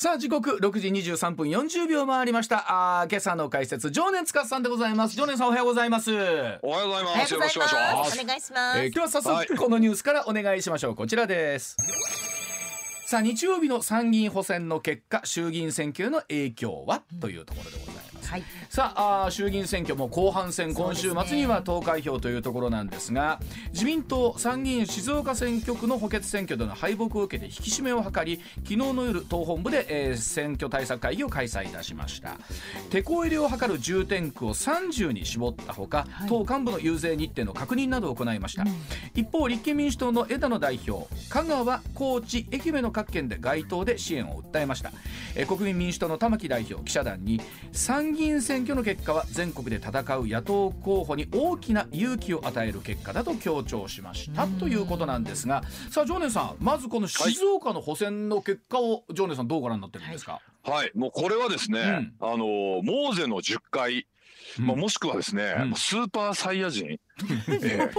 さあ時刻6時23分40秒回りました。あー今朝の解説常年司さんでございます。常年さんおはようございます、えおはようございまおはようごす。よろしくお願いしざいま。ます。すお願いします。ー今日は早速このニュースからお願いしましょう。こちらです。さあ日曜日の参議院補選の結果衆議院選挙への影響は、というところでございますはい。さあ衆議院選挙も後半戦今週末には投開票というところなんですが自民党参議院静岡選挙区の補欠選挙での敗北を受けて引き締めを図り昨日の夜党本部で、えー選挙対策会議を開催いたしました。手こ入れを図る重点区を30に絞ったほか、党幹部の遊説日程の確認などを行いました、一方立憲民主党の枝野代表香川高知愛媛の各県で街頭で支援を訴えました、えー国民民主党の玉木代表記者団に参議院選挙の結果は全国で戦う野党候補に大きな勇気を与える結果だと強調しました。ということなんですが。さあ常念さんまずこの静岡の補選の結果を常念さんどうご覧になってるんですか、はい。もうこれはですね、あのモーゼの10回まあ、もしくはですね、うん。スーパーサイヤ人、ええ。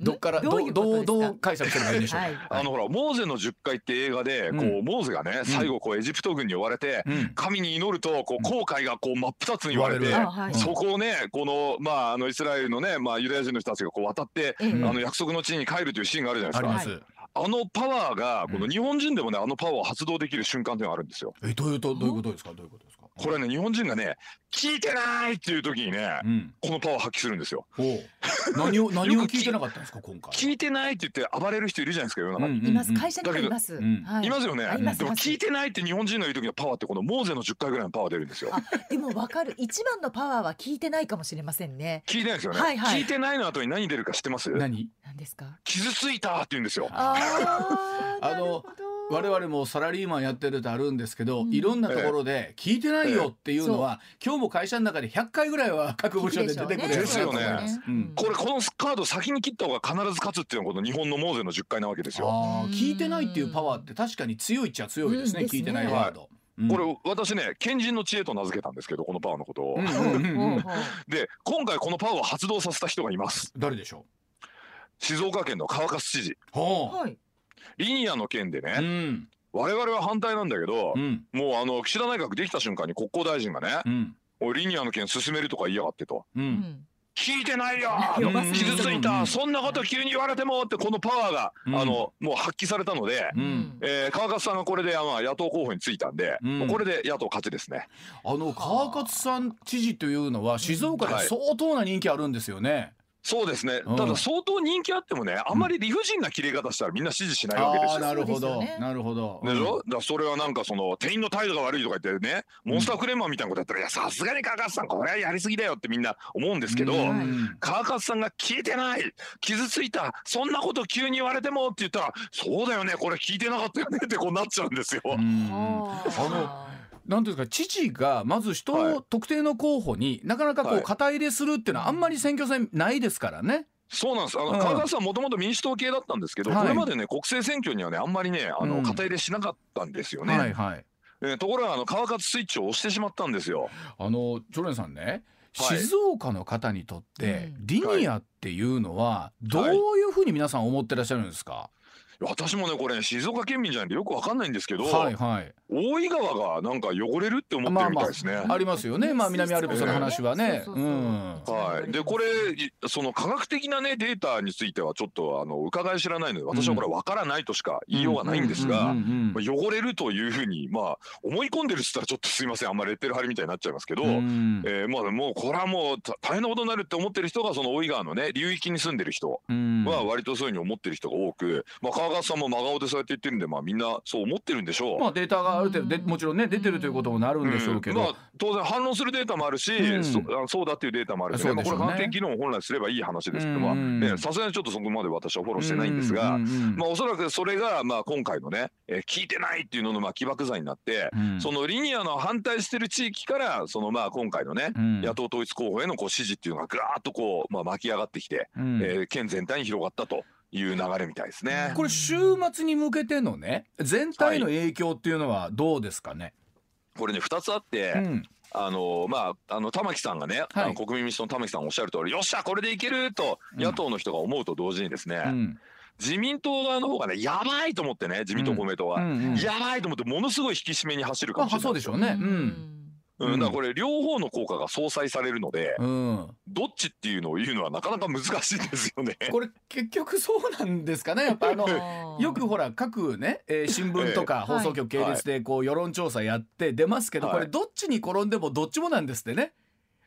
どっからどうどうどう解釈すればいいんでしょう？か、はい。あのほらモーゼの10回って映画でこう、うんモーゼがね最後こうエジプト軍に追われて、うん。神に祈るとこう航海がこう真っ二つに言われて、はい。そこをねこのまああのイスラエルのねまあユダヤ人の人たちがこう渡って、ええ。あの約束の地に帰るというシーンがあるじゃないあですか。あのパワーがこの日本人でもねあのパワーを発動できる瞬間というのがあるんですよ。えどういうとどういうことですか？どういうことですかこれね日本人がね聞いてないっていう時にね、うんこのパワー発揮するんですよ。何を 何を聞いてなかったんですか今回聞いてないって言って暴れる人いるじゃないですか世の中に。うんいます。会社にもいます。いますよねでも聞いてないって日本人の言う時のパワーってこのモーゼの10回ぐらいのパワー出るんですよ。あ、でもわかる。一番のパワーは聞いてないかもしれませんね。聞いてないですよね、はいはい聞いてないの後に何出るか知ってます？何？何ですか？傷ついたって言うんですよ。ああ、あのなるほど我々もサラリーマンやってるとあるんですけど、うん。いろんなところで聞いてないよっていうのは、今日も会社の中で100回ぐらいは各部署で出てくる。聞くですよね。うん。これこのカード先に切った方が必ず勝つっていうのがこの日本のモーゼの10回なわけですよ。聞いてないっていうパワーって確かに強いっちゃ強いですね、うん。聞いてないワード、うん。これ私ね賢人の知恵と名付けたんですけどこのパワーのこと。を。で今回このパワーを発動させた人がいます。誰でしょ静岡県の川勝知事。はい。リニアの件でう、うね、ん。我々は反対なんだけどう、ん。もうあの岸田内閣できた瞬間に国交大臣がねう、ん。おいリニアの件進めるとか言いやがってと。ううん。ん。聞いてないようん。傷ついた、うん。そんなこと急に言われてもってこのパワーが、うん。あのもう発揮されたので、うん。えー川勝さんがこれで、まあ、野党候補についたんで、これで野党勝ちですね。あの川勝さん知事というのは静岡で相当な人気あるんですよね、そうですね、うん。ただ相当人気あってもねあん。まり理不尽な切れ方したらみんな支持しないわけですよ。ああなるほど、なるほど。でしょ？だそれはなんかその店員の態度が悪いとか言ってねモンスタークレーマーみたいなことやったら、いやさすがに川勝さんこれはやりすぎだよってみんな思うんですけど、うん。川勝さんが聞いてない傷ついたそんなこと急に言われてもって言ったらそうだよねこれ聞いてなかったよねってこうなっちゃうんですよ。あのなんていうか知事がまず人を、はい特定の候補になかなかこはいう肩入れするっていうのはあんまり選挙戦ないですからね。そうなんです。あの、うん川勝さんもともと民主党系だったんですけど、はいこれまでね、国政選挙にはね、あんまりね、あの、うん肩入れしなかったんですよね。はいはい。えーところが、あの、川勝スイッチを押してしまったんですよ。あのジョレンさんね、はい静岡の方にとってうんリニアっていうのはどういうふうに皆さん思ってらっしゃるんですか？私もね、これ、静岡県民じゃないんでよくわかんないんですけど、はいはい。大井川がなんか汚れるって思ってるみたいですね。ありますよね。まあ南アルプスの話はね。はい、でこれいその科学的なねデータについてはちょっとあの伺い知らないので私はこれわからないとしか言いようがないんですが、汚れるというふうにまあ思い込んでるっつったらちょっとすいません。あんまレッテル貼りみたいになっちゃいますけど、うん。えーまあもうこれはもうた大変なことになるって思ってる人がその大井川のね流域に住んでる人うん。は割とそういうふうに思ってる人が多く、まあ、川勝さんも真顔でそうやって言ってるんでまあみんなそう思ってるんでしょう。まあデータがある程度でもちろんね出てるということもなるんでしょうけど。ん。まあ、当然反論するデータもあるし、うん。そあそうだっていうデータもあるし、ね。まあ、これ判定議論を本来すればいい話ですけどまあさすがにちょっとそこまで私はフォローしてないんですが、まあ、おそらくそれがまあ今回のね、えー聞いてないっていうののまあ起爆剤になって、うん。そのリニアの反対してる地域からそのまあ今回のね、うん。野党統一候補へのこう支持っていうのがぐわーっとこう、まあ、巻き上がってきて、うん。えー県全体に広がったという流れみたいですね。これ週末に向けてのね全体の影響っていうのはどうですかね？これね2つあって、うん。あのまああの玉木さんがね、あの国民民主党の玉木さんがおっしゃる通りよっしゃこれでいけるとうん。野党の人が思うと同時にですね、うん。自民党側の方がねやばいと思ってね自民党公明党は、うんうん。やばいと思ってものすごい引き締めに走るかまあもしれない。そうでしょうね。うん。うん、だからこれ両方の効果が相殺されるので、うん。どっちっていうのを言うのはなかなか難しいですよね。これ結局そうなんですかね。やっぱあの。よくほら各ね、えー 新聞とかええ放送局系列でこう世論調査やって出ますけど、はいこれどっちに転んでもどっちもなんですってね。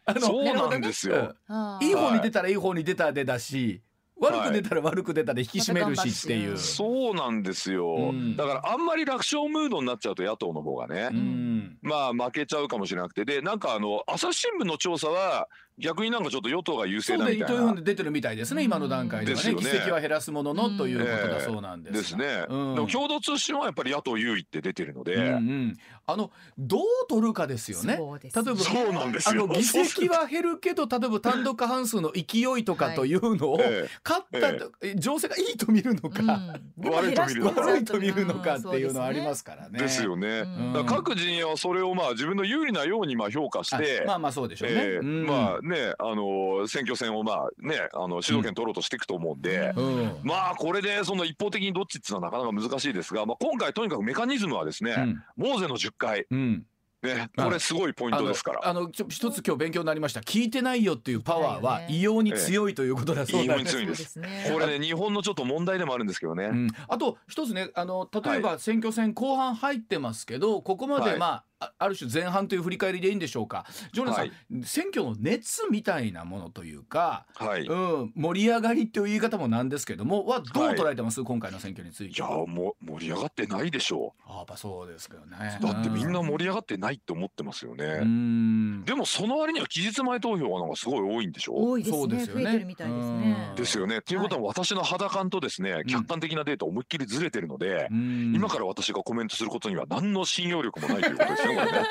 あのそうなんですよ。あうんいい方にはい出たらいい方に出たでだし、悪く出たら悪く出たで引き締めるしっていう。また頑張ってそうなんですよ、うん。だからあんまり楽勝ムードになっちゃうと野党の方がね、うん。まあ負けちゃうかもしれなくて。でなんかあの朝日新聞の調査は逆になんかちょっと与党が優勢だみたいな。糸井本で出てるみたいですね今の段階ではね。ね。議席は減らすもののということだそうなんですが。ですね、うんでも共同通信はやっぱり野党優位って出てるので、うんうん、あのどう取るかですよね。そうです例えばそうなんですよ。あの議席は減るけど例えば単独過半数の勢いとかというのを、え勝った、え情勢がいいと見るのか、悪いと見るのか。悪いと見るのかっていうのはありますからね。えですよね、うん。だから各陣営はそれをまあ自分の有利なようにまあ評価して、あまあまあそうでしょうね。ええ。うん。まあねあの選挙戦をまあねあの主導権取ろうとしていくと思うんで、うん。まあこれでその一方的にどっちっていうのはなかなか難しいですが、まあ、今回とにかくメカニズムはですね、うん。モーゼの10回。うんね。これすごいポイントですから。あの一つ今日勉強になりました。聞いてないよっていうパワーは異様に強いということだそうなんです。強いんですこれね日本のちょっと問題でもあるんですけどね。うん、あと一つねあの例えば選挙戦後半入ってますけど、ここまで、はい。まああある種前半という振り返りでいいんでしょうか。ジョナさん、はい。選挙の熱みたいなものというか、はい。いうん、盛り上がりっていう言い方もなんですけどもはどう捉えてます、今回の選挙について。やもう盛り上がってないでしょあやっぱそうですけどねう。だってみんなう盛り上がってないって思ってますよね。んでもその割には期日前投票がなんかすごい多いんでしょ？多いですねそうですよね増えてるみたいですねうんですよね。っていうことは私の肌感とですね、客観的なデータ思いっきりずれてるので、うん今から私がコメントすることには何の信用力もないということですね。これね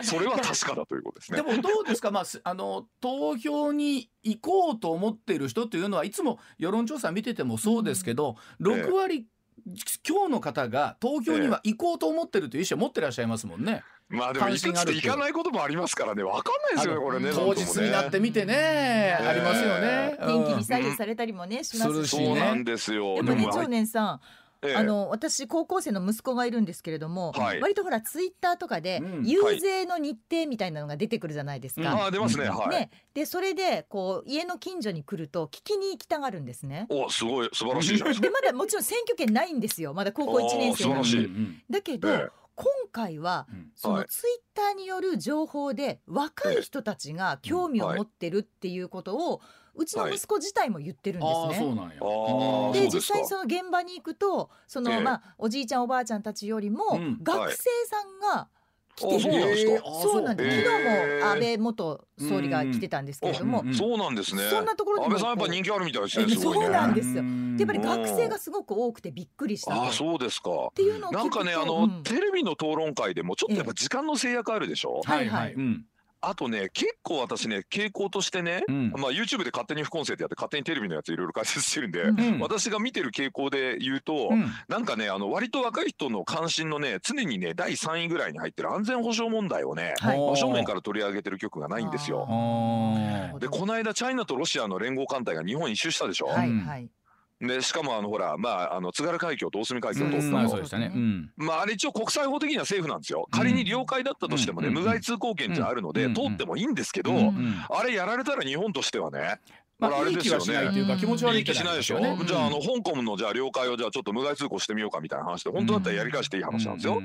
それは確かだということですね。でもどうですか、まあ、す あの投票に行こうと思っている人というのはいつも世論調査見ててもそうですけど、6割今日の方が投票には行こうと思ってるという意思を持ってらっしゃいますもんね。まあでもいくていかないこともありますからね、わかんないですよね、これね。当日になってみてね、うんありますよね。天気にうん左右されたりもねしますしするしそうなんですよ。でもね長はい年さんええ。あの私高校生の息子がいるんですけれども、はい。割とほらツイッターとかでうん遊税の日程みたいなのが出てくるじゃないですか。ああ出ますね、うん。はい。ね、でそれでこう家の近所に来ると聞きに行きたがるんですね。おすごい。素晴らしいじゃないですか。でまだもちろん選挙権ないんですよ。まだ高校1年生なのあー素晴らしい。に。だけど、ええ。今回はうん。そはいのツイッターによる情報で若い人たちが興味を持ってるっていうことをうちの息子自体も言ってるんですね。で実際その現場に行くとその、ええ。まあおじいちゃんおばあちゃんたちよりも、うん学生さんが来てあそうなんる、ですか。えーあそうなんです、えー昨日も安倍元総理が来てたんですけれども、うん。そうなんですね。そんなところにも安倍さんやっぱ人気あるみたいですね。そうなんですよ。やっぱり学生がすごく多くてびっくりしたと。ああそうですか。っていうのを聞くとなんかねあの、うん。テレビの討論会でもちょっとやっぱ時間の制約あるでしょ？はいははいい。うんあとね結構私ね傾向としてね、うん。まあ YouTube で勝手に副音声ってやって勝手にテレビのやついろいろ解説してるんで、うん。うん。私が見てる傾向で言うと、うん。なんかねあの割と若い人の関心のね常にね第3位ぐらいに入ってる安全保障問題をね、はい。真正面から取り上げてる局がないんですよ。でこの間チャイナとロシアの連合艦隊が日本一周したでしょ、はいはい。でしかもあのほらまああの津軽海峡と大隅海峡を通ったの。うんまあね。うん。まああれ一応国際法的にはセーフなんですよ。仮に領海だったとしてもね、うん。無害通行権じゃあるので、うん。通ってもいいんですけど、あれやられたら日本としてはねまあこれあれですよいい気はしないねというか気持ち悪い気しないでしょ、ねじゃああの香港のじゃあ領海をじゃあちょっと無害通行してみようかみたいな話で本当だったらやり返していい話なんですよ、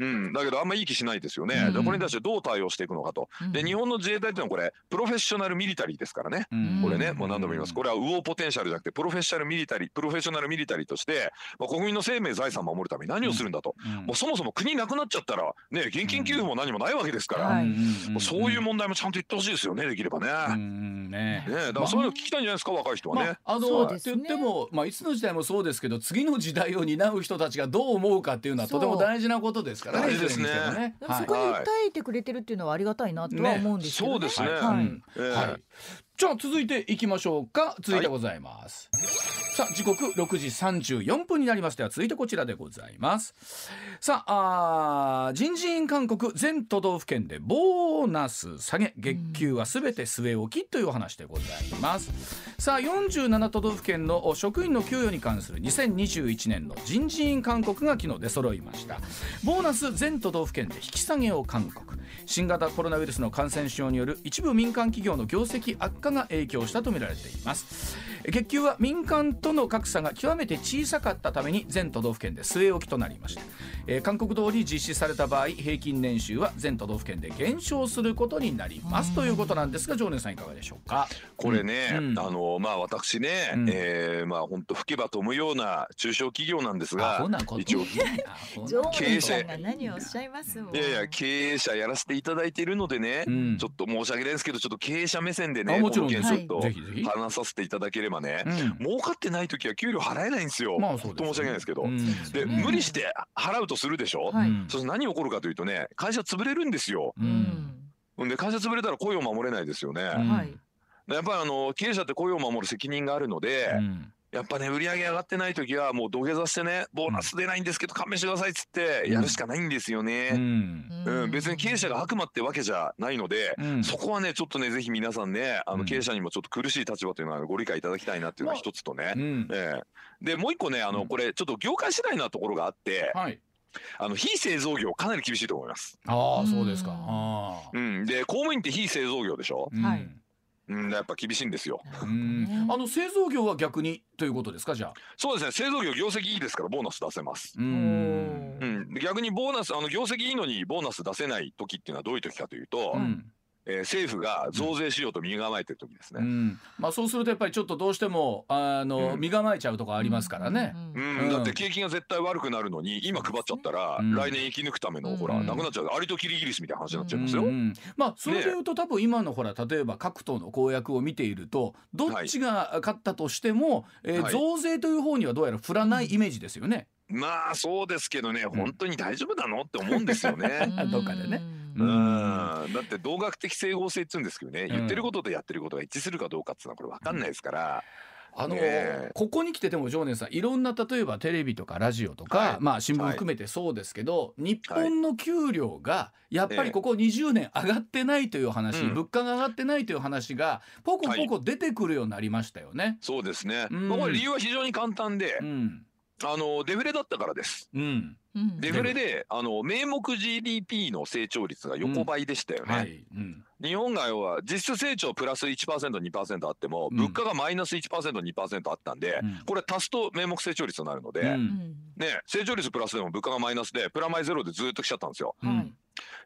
うん。だけどあんまいい気しないですよね。うん。でこれに対してどう対応していくのかと。で日本の自衛隊っていうのはこれ professional military ですからね。うん。これね、もう何度も言います。これは war potential じゃなくて professional military、professional military として、まあ、国民の生命財産を守るために何をするんだと。うん。もうそもそも国なくなっちゃったらね、現金給付も何もないわけですから。そういう問題もちゃんと言ってほしいですよね、できればね。ね。ね、だからそういうの聞きたいんじゃないですか、若い人はね。まあ、あのって言っても、まあ、いつの時代もそうですけど次の時代を担う人たちがどう思うかっていうのはとても大事なことですからね。ですね。いずれにしてもね。はいでもそこに訴えてくれてるっていうのはありがたいなとは思うんですけどね。ねそうですね。はい。はいうん。ええ。はいじゃあ続いていきましょうか。続いてございます、さあ時刻6時34分になりました。続いてこちらでございます。さあ人事院勧告全都道府県でボーナス下げ月給はすべて据え置きというお話でございます。さあ47都道府県の職員の給与に関する2021年の人事院勧告が昨日出揃いました。ボーナス全都道府県で引き下げを勧告。新型コロナウイルスの感染症による一部民間企業の業績悪化が影響したとみられています。月給は民間との格差が極めて小さかったために全都道府県で据え置きとなりました、えー、韓国通り実施された場合平均年収は全都道府県で減少することになりますということなんですが常念さんいかがでしょうか？これね、うん、あのまあ私ね、うん、えー、まあ本当吹けば飛ぶような中小企業なんですが一応経営者が何をおっしゃいますいやいや経営者やらせていただいているのでね、うん、ちょっと申し訳ないですけどちょっと経営者目線でねこの件ちょっと話させていただければね、うん、儲かってない時は給料払えないんですよ。まあそう、ね、申し訳ないですけど、で無理して払うとするでしょ？はい、そして何起こるかというとね会社潰れるんですよ。うん、で会社潰れたら雇用守れないですよね。はい、やっぱりあの経営者って雇用を守る責任があるので。うんやっぱね売り上げ上がってない時はもう土下座してねボーナス出ないんですけど勘弁してくださいっつってやるしかないんですよね。うん、うん、別に経営者が悪魔ってわけじゃないので、うん、そこはねちょっとねぜひ皆さんねあの経営者にもちょっと苦しい立場というのはご理解いただきたいなっていうのが一つとね。うん、えー、でもう一個ねあのこれちょっと業界次第なところがあって。はいあの非製造業かなり厳しいと思います。ああ、そうですか。うん、で公務員って非製造業でしょ？はい。うん、やっぱ厳しいんですよ。あの製造業は逆にということですか？じゃあ。そうですね。製造業業績いいですからボーナス出せます。うん。うん。逆にボーナスあの業績いいのにボーナス出せない時っていうのはどういう時かというと。うんえー、政府が増税しようと身構えてる時ですね、うん、まあ、そうするとやっぱりちょっとどうしてもあの、うん、身構えちゃうとこありますからね、うん。だって景気が絶対悪くなるのに今配っちゃったら、来年生き抜くためのほら、なくなっちゃう。アリとキリギリスみたいな話になっちゃいますよ、まあそれでいうと、ね、多分今のほら例えば各党の公約を見ているとどっちが勝ったとしても、はい、えー、増税という方にはどうやら振らないイメージですよね。まあそうですけどね、本当に大丈夫なのって思うんですよね。どっかでね。うん、だって同学的整合性って言うんですけどね、言ってることとやってることが一致するかどうかっていうのはこれ分かんないですから。あのー、ここに来てでも常念さんいろんな例えばテレビとかラジオとか、はい、まあ新聞含めてそうですけど、はい、日本の給料がやっぱりここ20年上がってないという話、物価が上がってないという話がポコポコ出てくるようになりましたよね。はい、そうですね、うん、理由は非常に簡単で、うんあのデフレだったからです。うん、デフレであの名目 GDP の成長率が横ばいでしたよね。うんはい。うん、日本が要は実質成長プラス 1%2% あっても、物価がマイナス 1%2% あったん。で、これ足すと名目成長率になるので、ね、成長率プラスでも物価がマイナスでプラマイゼロでずっと来ちゃったんですよ。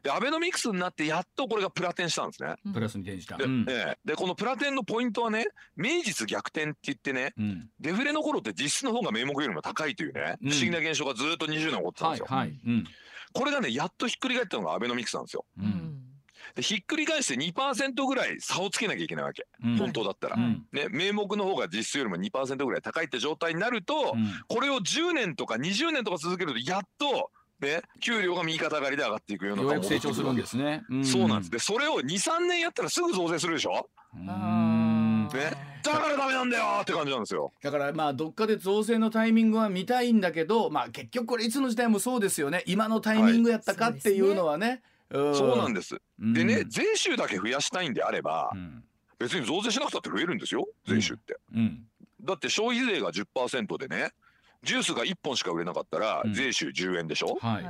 でアベノミクスになってやっとこれがプラテンしたんですね。プラスに転じた。でうん、でこのプラテンのポイントはね名実逆転って言ってね、うん、デフレの頃って実質の方が名目よりも高いというね、不思議な現象がずっと20年起こってたんですよ。はいはい、これがねやっとひっくり返ったのがアベノミクスなんですよ。でひっくり返して2%ぐらい差をつけなきゃいけないわけ、うん、本当だったら、うん、ね、名目の方が実質よりも2%ぐらい高いって状態になると、うん、これを10年とか20年とか続けるとやっとね、給料が右肩上がりで上がっていくようなようやく成長するんですね、うん、そうなんです。でそれを23年やったらすぐ増税するでしょ？うん。ね。だからダメなんだよって感じなんですよ。だからまあどっかで増税のタイミングは見たいんだけどまあ結局これいつの時代もそうですよね。今のタイミングやったかっていうのはね、はい、そうなんです、でね税収だけ増やしたいんであれば、うん、別に増税しなくたって増えるんですよ税収って、うん、だって消費税が10%でねジュースが1本しか売れなかったら税収10円でしょ、はい、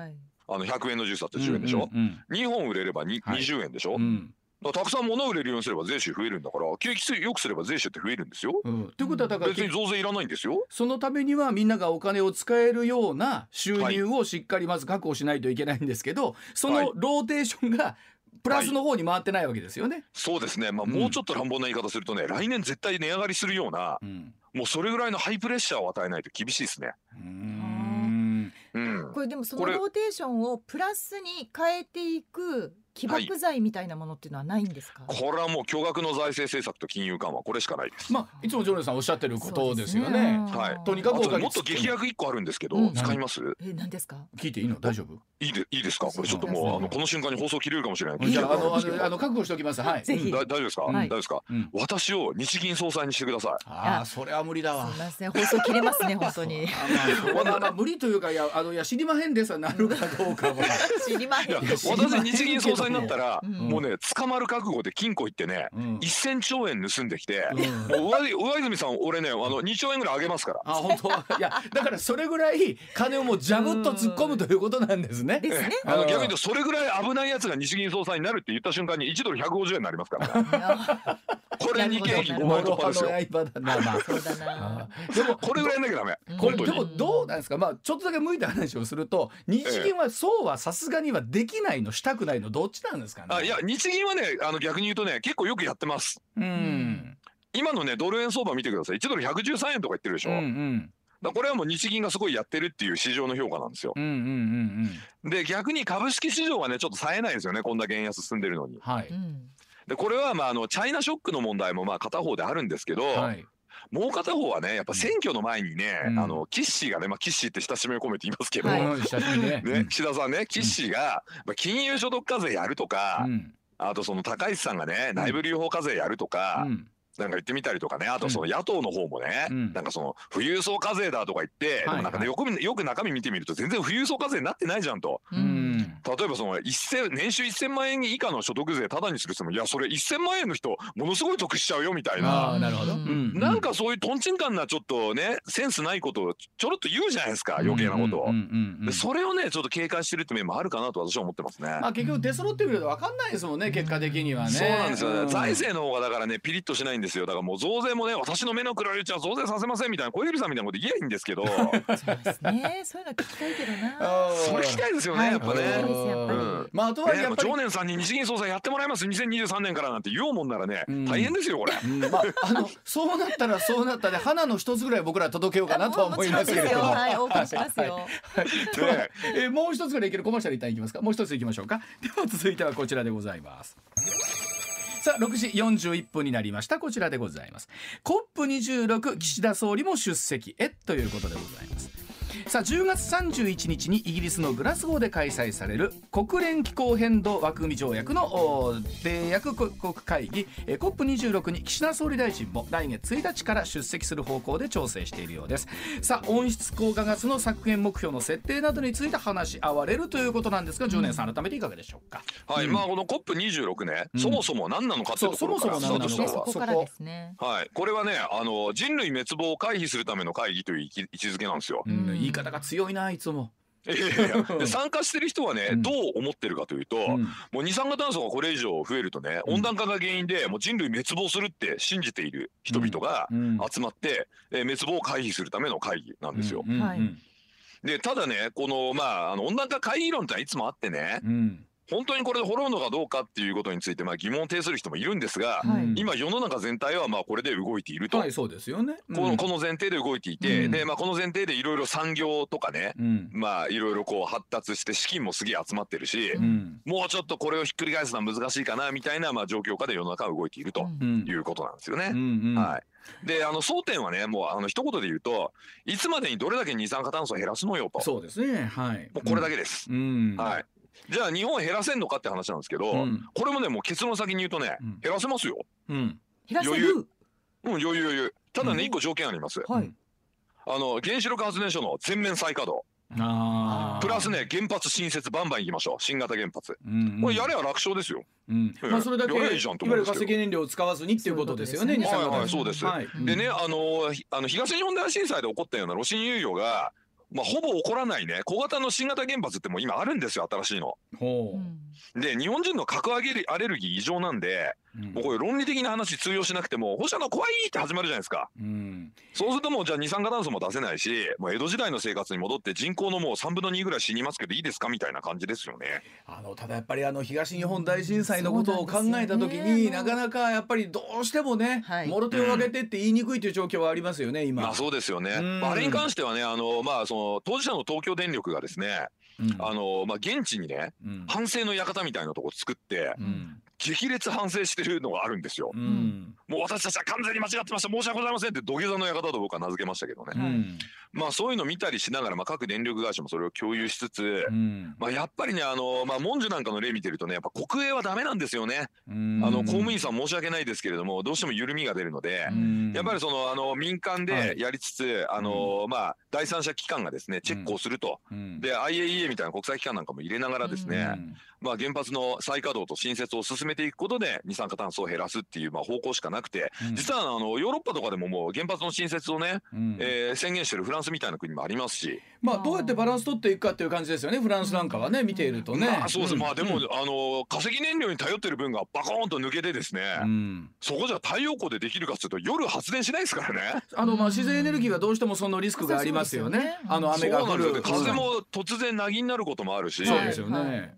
あの100円のジュースだって10円でしょ、うんうんうん、2本売れれば、はい、20円でしょ、うん。たくさん物を売れるようにすれば税収増えるんだから景気よくすれば税収って増えるんですよ。うん、ということはだから別に増税いらないんですよ。そのためにはみんながお金を使えるような収入をしっかりまず確保しないといけないんですけど、はい、そのローテーションがプラスの方に回ってないわけですよね。はい、そうですね。まあ、もうちょっと乱暴な言い方するとね、来年絶対値上がりするような、うん、もうそれぐらいのハイプレッシャーを与えないと厳しいですね。うんこれでもそのローテーションをプラスに変えていく起爆剤みたいなものっていうのはないんですか、はい、これはもう巨額の財政政策と金融緩和。これしかないです。まあいつもジョネさんおっしゃってることですよね、ね、はい。とにかくもっと激薬一個あるんですけど、うん、使います？え何ですか？聞いていいの？大丈夫？いいでいいですか？これちょっともうあのこの瞬間に放送切れるかもしれない。じゃああのあの覚悟しておきます。はい。ぜひ。大丈夫ですか、大丈夫ですか、私を日銀総裁にしてください。ああそれは無理だわ。すみません。放送切れますね本当に。まあまあ無理というかいやあのいや知りまへんですなるかどうかは。知りまへん。私日銀総裁裁になったら、もうね捕まる覚悟で金庫行ってね、うん、1000兆円盗んできて、もう上泉さん俺ねあの2兆円ぐらいあげますから。あ本当？いやだからそれぐらい金をもうジャブっと突っ込むということなんですね。ですね。あの逆に言うとそれぐらい危ないやつが日銀総裁になるって言った瞬間に1ドル150円になりますから、これ日経平均5万突破ですよ。でもこれぐらいなきゃダメ。これでもどうなんですか？まあちょっとだけ向いた話をすると日銀はそうはさすがにはできないのしたくないのどっちなんですかね。あいや日銀はねあの逆に言うとね結構よくやってます。うん。今のねドル円相場見てください。1ドル113円とか言ってるでしょ。うんうんだこれはもう日銀がすごいやってるっていう市場の評価なんですよ。うんうんうんうん、で逆に株式市場はねちょっと冴えないですよねこんだけ円安進んでるのに。はい、でこれはまああのチャイナショックの問題もまあ片方であるんですけど、はい、もう片方はねやっぱ選挙の前にね、うん、あのキッシーがね、まあ、キッシーって親しみを込めて言いますけど、はい、ね。ね、岸田さんねキッシーが、まあ、金融所得課税やるとか、うん、あとその高市さんがね内部留保課税やるとか。うんなんか言ってみたりとかね。あとその野党の方もね、うん、なんかその富裕層課税だとか言って、でもなんかねよくよく中身見てみると全然富裕層課税になってないじゃんと。うん。例えばその一千年収1000万円以下の所得税ただにする人もいやそれ1000万円の人ものすごい得しちゃうよみたいな。なるほど、うん、なんかそういうとんちんかんなちょっとねセンスないことをちょろっと言うじゃないですか余計なことを、でそれをねちょっと警戒してるって面もあるかなと私は思ってますね。まあ結局出揃ってみると分かんないですもんね結果的にはね。そうなんですよ、ね、財政の方がだからねピリッとしないんですよ。だからもう増税もね私の目の黒いうちは増税させませんみたいな小泉さんみたいなこと言えばいいんですけど。そうですね。そういうの聞きたいけどな。それ聞きたいですよね、はい、やっぱね。うん。まああとはやっぱり、常念さんに日銀総裁やってもらいます2023年からなんて言おうもんならね、うん、大変ですよこれ、うん、まああのそうなったらそうなったで花の一つぐらい僕ら届けようかなとは思いますけれども。はいお送りしますよ、はいね、えもう一つぐらいいけるコマーシャル一旦いきますか。もう一ついきましょうか。では続いてはこちらでございますさあ6時41分になりました。こちらでございます。COP26 岸田総理も出席へということでございます。さあ10月31日にイギリスのグラスゴーで開催される国連気候変動枠組条約の締約国会議 COP26 に岸田総理大臣も来月1日から出席する方向で調整しているようです。さあ温室効果ガスの削減目標の設定などについて話し合われるということなんですが10年さん改めていかがでしょうか、はい、うん、まあこの COP26 ね、うん、そもそも何なのかっていうところからスタートしたそこからですね。はいこれはねあの人類滅亡を回避するための会議という位置づけなんですよ、うん方が強いないつも。いやいや 参加してる人はね、うん、どう思ってるかというと、うん、もう二酸化炭素がこれ以上増えるとね、温暖化が原因でもう人類滅亡するって信じている人々が集まって、うん、え滅亡を回避するための会議なんですよ。でただねこのまああの温暖化会議論ってのはいつもあってね、本当にこれで滅ぶのかどうかっていうことについてまあ疑問を呈する人もいるんですが、はい、今世の中全体はまあこれで動いていると、はい、そうですよね、うん、このこの前提で動いていて、うん、でまあ、この前提でいろいろ産業とかね、うん、まあいろいろこう発達して資金もすげえ集まってるし、もうちょっとこれをひっくり返すのは難しいかなみたいなまあ状況下で世の中は動いているということなんですよね。はい。であの争点はねもうあの一言で言うといつまでにどれだけ二酸化炭素を減らすのよと。そうですね。はい。もうこれだけです、はいじゃあ日本減らせんのかって話なんですけど、うん、これもねもう結論先に言うとね、うん、減らせますよ、うん、減らせる？うん余裕余裕。ただね一、個条件あります、はい、あの原子力発電所の全面再稼働。あプラスね原発新設バンバンいきましょう。新型原発、うんうん、これやれば楽勝ですよ、うん。まあ、それだけいわゆる化石燃料を使わずにっていうことですよねはいはいそうです、はい、でねあのあの東日本大震災で起こったような炉心猶予がまあ、ほぼ起こらないね。小型の新型原発ってもう今あるんですよ新しいの。で日本人の核アレルギー異常なんで、うん、もうこれ論理的な話通用しなくても放射能怖いって始まるじゃないですか、うん、そうするともうじゃあ二酸化炭素も出せないしもう江戸時代の生活に戻って人口のもう3分の2ぐらい死にますけどいいですかみたいな感じですよね。あのただやっぱりあの東日本大震災のことを考えた時に、ね、なかなかやっぱりどうしてもね、はい、もろ手を挙げてって言いにくいという状況はありますよね。今、まあ、そうですよね、あれに関してはねあの、まあ、その当事者の東京電力がですねあのまあ、現地にね、反省の館みたいなとこ作って、激烈反省してるのがあるんですよ。うん、もう私たちは完全に間違ってました。申し訳ございませんって土下座の館と僕は名付けましたけどね、うん、まあそういうの見たりしながら、まあ、各電力会社もそれを共有しつつ、うん、まあ、やっぱりねあの、まあ、文殊なんかの例見てるとねやっぱ国営はダメなんですよね。あの公務員さん申し訳ないですけれどもどうしても緩みが出るので、やっぱりそのあの民間でやりつつ、はい、あのまあ第三者機関がですねチェックをすると、で IAEA みたいな国際機関なんかも入れながらですね、まあ、原発の再稼働と新設を進めていくことで二酸化炭素を減らすっていうまあ方向しかなくて、うん、実はあのヨーロッパとかでももう原発の新設をね、うん、えー、宣言してるフランスみたいな国もありますし。まあ、どうやってバランス取っていくかっていう感じですよねフランスなんかはね見ているとね。まあ、そうです、まあでも、あの化石燃料に頼ってる分がバコーンと抜けてですね、そこじゃ太陽光でできるかっていうと夜発電しないですからね。あのまあ自然エネルギーはどうしてもそのリスクがありますよね。あの雨が降る、風も突然なぎになることもあるし。そうですよね。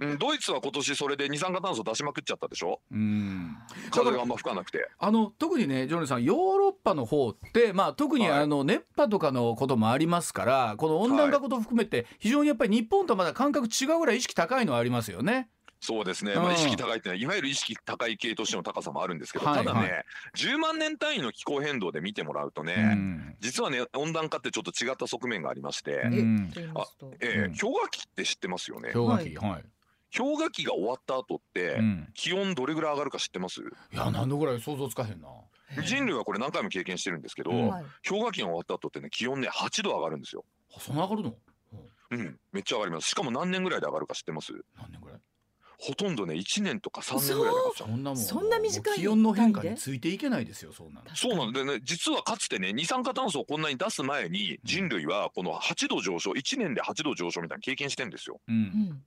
うん、ドイツは今年それで二酸化炭素出しまくっちゃったでしょ？うん。風があんま吹かなくて。あの特にねジョニーさんヨーロッパの方ってまあ特にあの、はい、熱波とかのこともありますからこの温暖化こと含めて非常にやっぱり日本とまだ感覚違うぐらい意識高いのはありますよね。そうですね、まあ、意識高いっていうのは、いわゆる意識高い系としての高さもあるんですけど、ただね、はい、10万年単位の気候変動で見てもらうとね、うん、実はね、温暖化ってちょっと違った側面がありまして、うん、あえー、氷河期って知ってますよね？氷河期、はい氷河期が終わった後って、うん、気温どれぐらい上がるか知ってます？いや何度ぐらい想像つかへんな。人類はこれ何回も経験してるんですけど、うん、氷河期が終わった後ってね気温ね8度上がるんですよ。そんな上がるの？うん、めっちゃ上がります。しかも何年ぐらいで上がるか知ってます？何年ぐらい？ほとんどね1年とか3年ぐらいで上がっちゃう。そんなもん。そんな短い気温の変化についていけないですよそうなんそうなんでね実はかつてね二酸化炭素をこんなに出す前に人類はこの8度上昇1年で8度上昇みたいな経験してんですよ、うん、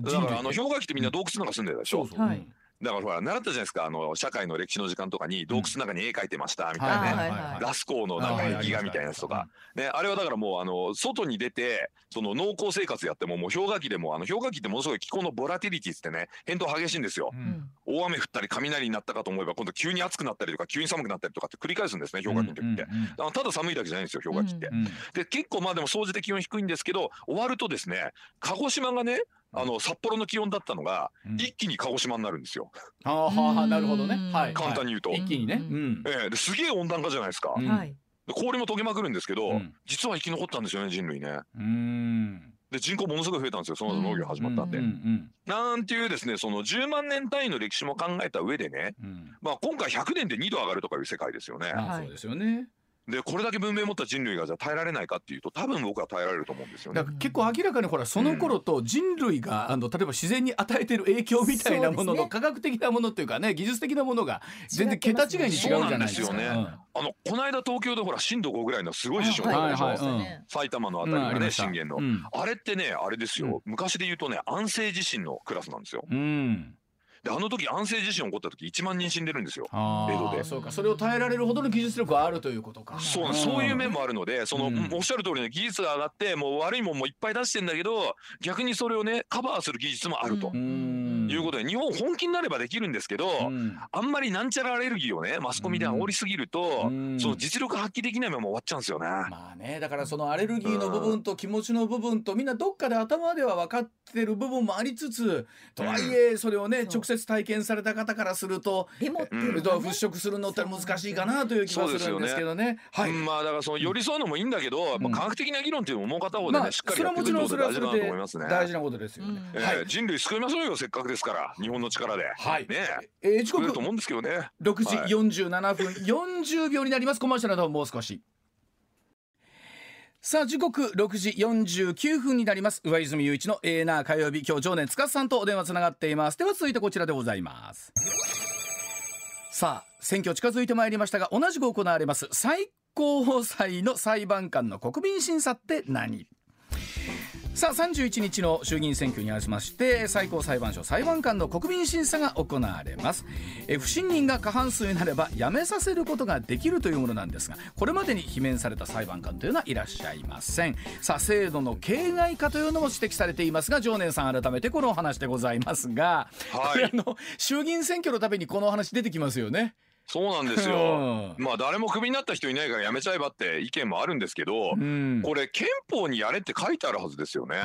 だからあの氷河期ってみんな洞窟なんか住んでるでしょ？そうそう。はい。だからほら習ったじゃないですかあの社会の歴史の時間とかに洞窟の中に絵描いてましたみたいなね、ラスコーのなんか壁画みたいなやつとか、ね、あれはだからもうあの外に出てその農耕生活やってももう氷河期でもあの氷河期ってものすごい気候のボラティリティってね変動激しいんですよ、うん、大雨降ったり雷になったかと思えば今度急に暑くなったりとか急に寒くなったりとかって繰り返すんですね氷河期の時って、うんうん、ただ寒いだけじゃないんですよ氷河期って、うんうん、で結構まあでも総じて気温低いんですけど終わるとですね鹿児島がねあの札幌の気温だったのが、一気に鹿児島になるんですよ。ああ、なるほどね。はい。簡単に言うと。一気にね。ええ、ですげえ温暖化じゃないですか。はい。氷も溶けまくるんですけど、実は生き残ったんですよね、人類ね。うん。で人口ものすごい増えたんですよその後農業始まったんで。なんていうですねその10万年単位の歴史も考えた上でね、まあ今回100年で2度上がるとかいう世界ですよね。そうですよね。でこれだけ文明を持った人類がじゃ耐えられないかっていうと多分僕は耐えられると思うんですよね。結構明らかにほらその頃と人類が、あの例えば自然に与えてる影響みたいなものの、科学的なものっていうかね技術的なものが全然桁違いに違うじゃないですか。すよね。あのこの間東京でほら震度5ぐらいのすごい地震があったでしょ。埼玉のあたりがね、震源の、あれってねあれですよ、昔で言うとね安政地震のクラスなんですよ。うんであの時安政地震起こった時1万人死んでるんですよ。江戸で。そうか。それを耐えられるほどの技術力はあるということか。そうそういう面もあるのでその、うん、おっしゃる通りの技術が上がってもう悪いもんもいっぱい出してんだけど逆にそれをねカバーする技術もあると。いうことで日本本気になればできるんですけど、うん、あんまりなんちゃらアレルギーをねマスコミで煽りすぎると、うん、その実力発揮できないまま終わっちゃうんですよね。まあねだからそのアレルギーの部分と気持ちの部分とみんなどっかで頭では分かってる部分もありつつとはいえそれをね直接体験された方からするとでもっていう払拭するのって難しいかなという気がするんですけどね。はい、まあだからその寄り添うのもいいんだけど、まあ科学的な議論っていうのももう片方でね、しっかりやっていくことが大事だと思いますね。大事なことですよね。はい、人類救いましょうよせっかくですから日本の力で。はい。ねえー、時刻と思うんですけどね。六時四十七分四十秒になります。コマーシャルなどもう少し。さあ時刻六時四十九分になります。上泉雄一のエーナー火曜日今日常年司さんとお電話つながっています。では続いてこちらでございます。さあ選挙近づいてまいりましたが同じく行われます最高裁の裁判官の国民審査って何？さあ31日の衆議院選挙に合わせまして最高裁判所裁判官の国民審査が行われます。え不信任が過半数になれば辞めさせることができるというものなんですがこれまでに罷免された裁判官というのはいらっしゃいません。さあ制度の形骸化というのも指摘されていますが常念さん改めてこのお話でございますが、はい、こ れあの衆議院選挙のためにこのお話出てきますよねそうなんですよ。まあ誰もクビになった人いないからやめちゃえばって意見もあるんですけど、うん、これ憲法にやれって書いてあるはずですよね。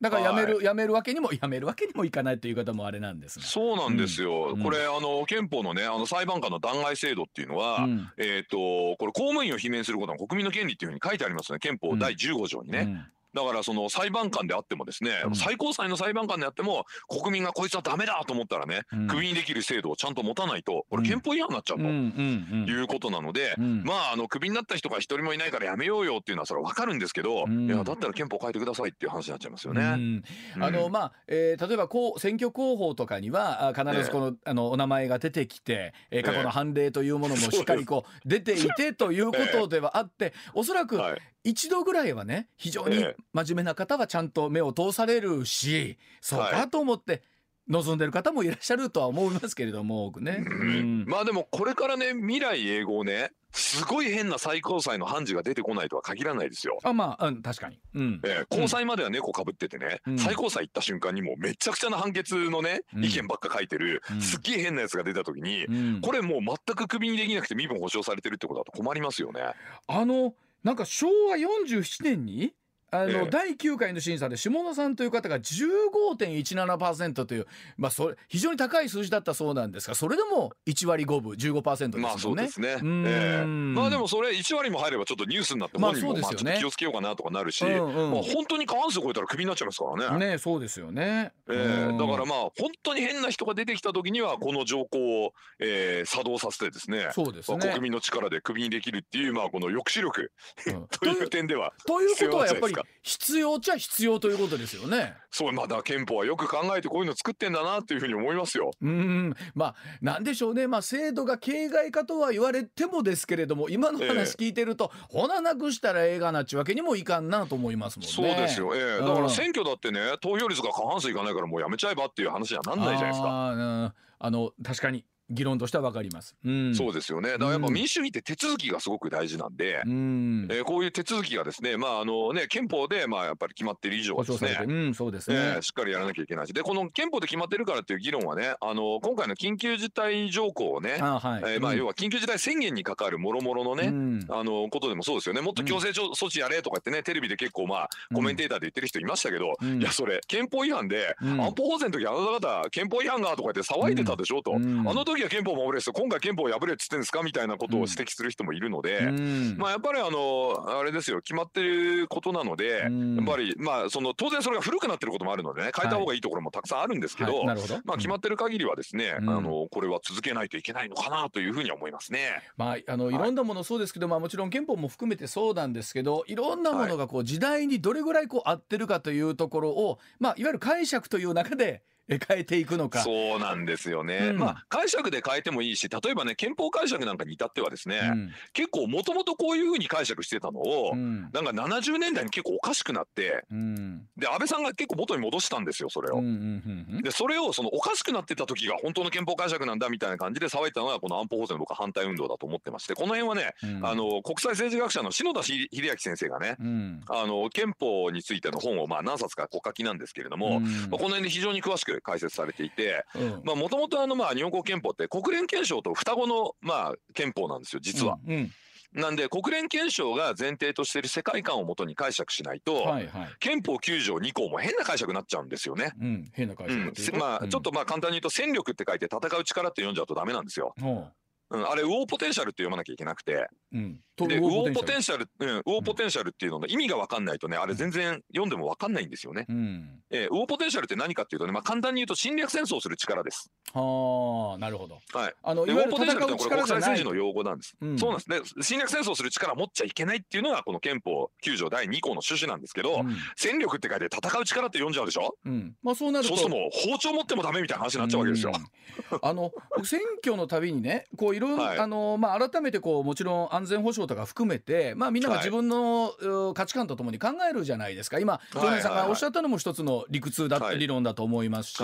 だからやめる、はい、やめるわけにもやめるわけにもいかないという方もあれなんですそうなんですよ。うん、これあの憲法のねあの裁判官の弾劾制度っていうのは、うん、えっ、とこれ公務員を罷免することは国民の権利っていうふうに書いてありますね。憲法第15条にね。だからその裁判官であってもですね、うん、最高裁の裁判官であっても国民がこいつはダメだと思ったらね、うん、クビにできる制度をちゃんと持たないとこれ憲法違反になっちゃうと、いうことなので、まああのクビになった人が一人もいないからやめようよっていうのはそれは分かるんですけど、いやだったら憲法変えてくださいっていう話になっちゃいますよね。あのまあ、えー、例えばこう選挙広報とかには必ずこの,、あのお名前が出てきて、えー、過去の判例というものもしっかりこう出ていてということではあって、おそらく一度ぐらいはね非常に真面目な方はちゃんと目を通されるしそうかと思って。望んでる方もいらっしゃるとは思いますけれどもね、うん、まあでもこれからね未来英語ねすごい変な最高裁の判事が出てこないとは限らないですよ。あまあ、うん、確かに、うん。えー、高裁までは猫かぶっててね、うん、最高裁行った瞬間にもうめちゃくちゃな判決のね、意見ばっか書いてる、すっげえ変なやつが出た時に、これもう全くクビにできなくて身分保証されてるってことだと困りますよね。あのなんか昭和47年にあの、ええ、第9回の審査で下野さんという方が15.17%という、まあ、それ非常に高い数字だったそうなんですがそれでも1割5分15%ですね。まあそうですね、ええ、まあでもそれ1割も入ればちょっとニュースになって本人もまあ気をつけようかなとかなるし、まあ、本当に過半数超えたらクビになっちゃいますからね。ねそうですよね、ええ、だからまあ本当に変な人が出てきた時にはこの条項を、えー、作動させてですねそうですね、まあ、国民の力でクビにできるっていう、まあ、この抑止力、うん、という点ではということはやっぱり必要ちゃ必要ということですよね。そうまだ憲法はよく考えてこういうの作ってんだなっていうふうに思いますよ。うんまあなんでしょうねまあ制度が形骸化とは言われてもですけれども今の話聞いてると、えー、ほななくしたらええがなっちわけにもいかんなと思いますもんね。そうですよ、えー、だから選挙だってね投票率が過半数いかないからもうやめちゃえばっていう話にはなんないじゃないですか。ああの確かに議論としては分かります、うん、そうですよね。だからやっぱ民主主義って手続きがすごく大事なんで、うん、えー、こういう手続きがですねまああのね憲法でまあやっぱり決まっている以上はですね、うん、そうですね、えー、しっかりやらなきゃいけないし。でこの憲法で決まってるからっていう議論はねあの今回の緊急事態条項をねあ、はい、えー、まあ要は緊急事態宣言に関わるもろもろのね、あのことでもそうですよね。もっと強制措置やれとかってねテレビで結構まあコメンテーターで言ってる人いましたけど、いやそれ憲法違反で、安保法制の時あなた方憲法違反がとか言って騒いでたでしょと、あの時は憲法守れです今回憲法破れっつってんですかみたいなことを指摘する人もいるので、うん、まあやっぱりあのあれですよ決まってることなので、うん、やっぱりまあその当然それが古くなってることもあるのでね変えた方がいいところもたくさんあるんですけどはい。はい、まあ決まってる限りはですね、うん、あのこれは続けないといけないのかなというふうに思いますね。まああのいろんなものそうですけど、まあもちろん憲法も含めてそうなんですけどいろんなものがこう時代にどれぐらいこう合ってるかというところをまあいわゆる解釈という中で変えていくのか。そうなんですよね、うん、まあ解釈で変えてもいいし例えばね憲法解釈なんかに至ってはですね、うん、結構もともとこういうふうに解釈してたのを、うん、なんか70年代に結構おかしくなって、で安倍さんが結構元に戻したんですよそれを。でそれをそのおかしくなってた時が本当の憲法解釈なんだみたいな感じで騒いだのがこの安保法制の僕は反対運動だと思ってましてこの辺はね、あの国際政治学者の篠田秀明先生がね、あの憲法についての本をまあ何冊かお書きなんですけれども、まあ、この辺で非常に詳しく解説されていてもともと日本国憲法って国連憲章と双子のまあ憲法なんですよ実は。うんうん。なんで国連憲章が前提としている世界観をもとに解釈しないと、はいはい、憲法9条2項も変な解釈になっちゃうんですよね。うん、変な解釈、うん、まあ、ちょっとまあ簡単に言うと戦力って書いて戦う力って読んじゃうとダメなんですよ。う。ん、あれウォーポテンシャルって読まなきゃいけなくて、うん、でウォーポテンシャル、うん、ウォーポテンシャルっていうのの意味が分かんないとねあれ全然読んでも分かんないんですよね、うん、えー、ウォーポテンシャルって何かっていうとね、まあ、簡単に言うと侵略戦争をする力です。はあなるほど、はい、あのウォーポテンシャルってこれ国際政治の用語なんです、うん、そうなんです。ね侵略戦争をする力持っちゃいけないっていうのがこの憲法9条第2項の趣旨なんですけど、うん、戦力って書いて戦う力って読んじゃうでしょ、うん。まあ、そうなると。そうするともう包丁持ってもダメみたいな話になっちゃうわけですよ、あの選挙のたびにねこういろいろ、はい、あのまあ改めてこうもちろん安全保障とか含めてまあ、みんなが自分の、価値観とともに考えるじゃないですか。今常連さんがおっしゃったのも一つの理屈だ、理論だと思いますし、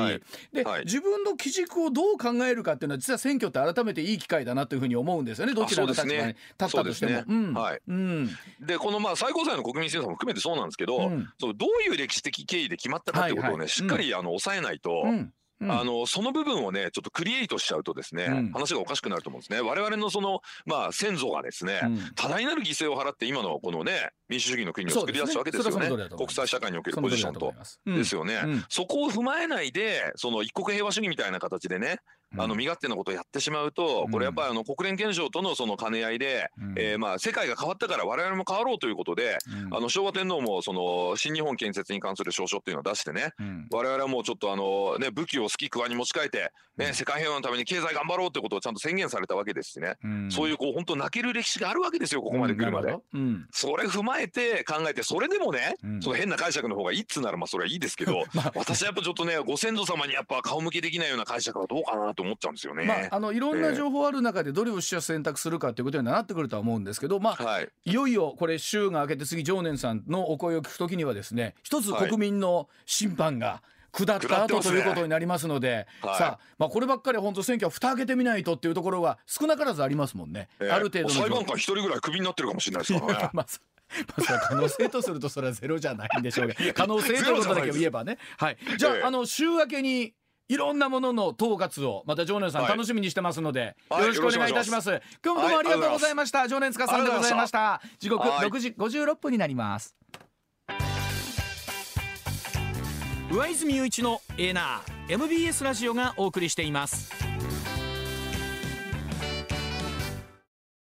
で、自分の基軸をどう考えるかっていうのは実は選挙って改めていい機会だなというふうに思うんですよね。どちらの立場に立ったとしても。はい。うん、でこのまあ最高裁の国民審査も含めてそうなんですけど、うん、そのどういう歴史的経緯で決まったかってことをね、はいはい、しっかりあの抑えないと。あのその部分をねちょっとクリエイトしちゃうとですね、うん、話がおかしくなると思うんですね。我々のそのまあ先祖がですね、うん、多大なる犠牲を払って今のこのね民主主義の国を作り出したわけですよね、ね、国際社会におけるポジションと。ですよね、そこを踏まえないでその一国平和主義みたいな形でねあの身勝手なことをやってしまうと、これやっぱりあの国連憲章とのその兼ね合いで、えまあ世界が変わったから我々も変わろうということで、あの昭和天皇もその新日本建設に関する証書っていうのを出してね、我々はもうちょっとあのね武器を好き桑に持ち替えて、ね、世界平和のために経済頑張ろうってことをちゃんと宣言されたわけですしね、そういうこう本当泣ける歴史があるわけですよここまで来るまで、それ踏まえて考えてそれでもね、その変な解釈の方がいいっつうならまあそれはいいですけど、私はやっぱちょっとねご先祖様にやっぱ顔向けできないような解釈はどうかなと思っちゃうんですよね。まああのいろんな情報ある中でどれを取捨選択するかということになってくるとは思うんですけど、まあ、はい、いよいよこれ週が明けて次常念さんのお声を聞くときにはですね一つ国民の審判が、下った後ということになりますので、はい、さあ、まあ、こればっかり本当選挙は蓋開けてみないとっていうところは少なからずありますもんね、えー、ある程度の裁判官一人ぐらいクビになってるかもしれないですからね。ま あまあ、可能性とするとそれはゼロじゃないんでしょうが可能性ということだけを言えばね。はい、じゃあえー、あの週明けにいろんなものの統括をまた常念さん楽しみにしてますので、よろしくお願いいたします、今日もどうもありがとうございました、常念塚さんでございました。時刻6時56分になります。上泉雄一のエナー MBS ラジオがお送りしています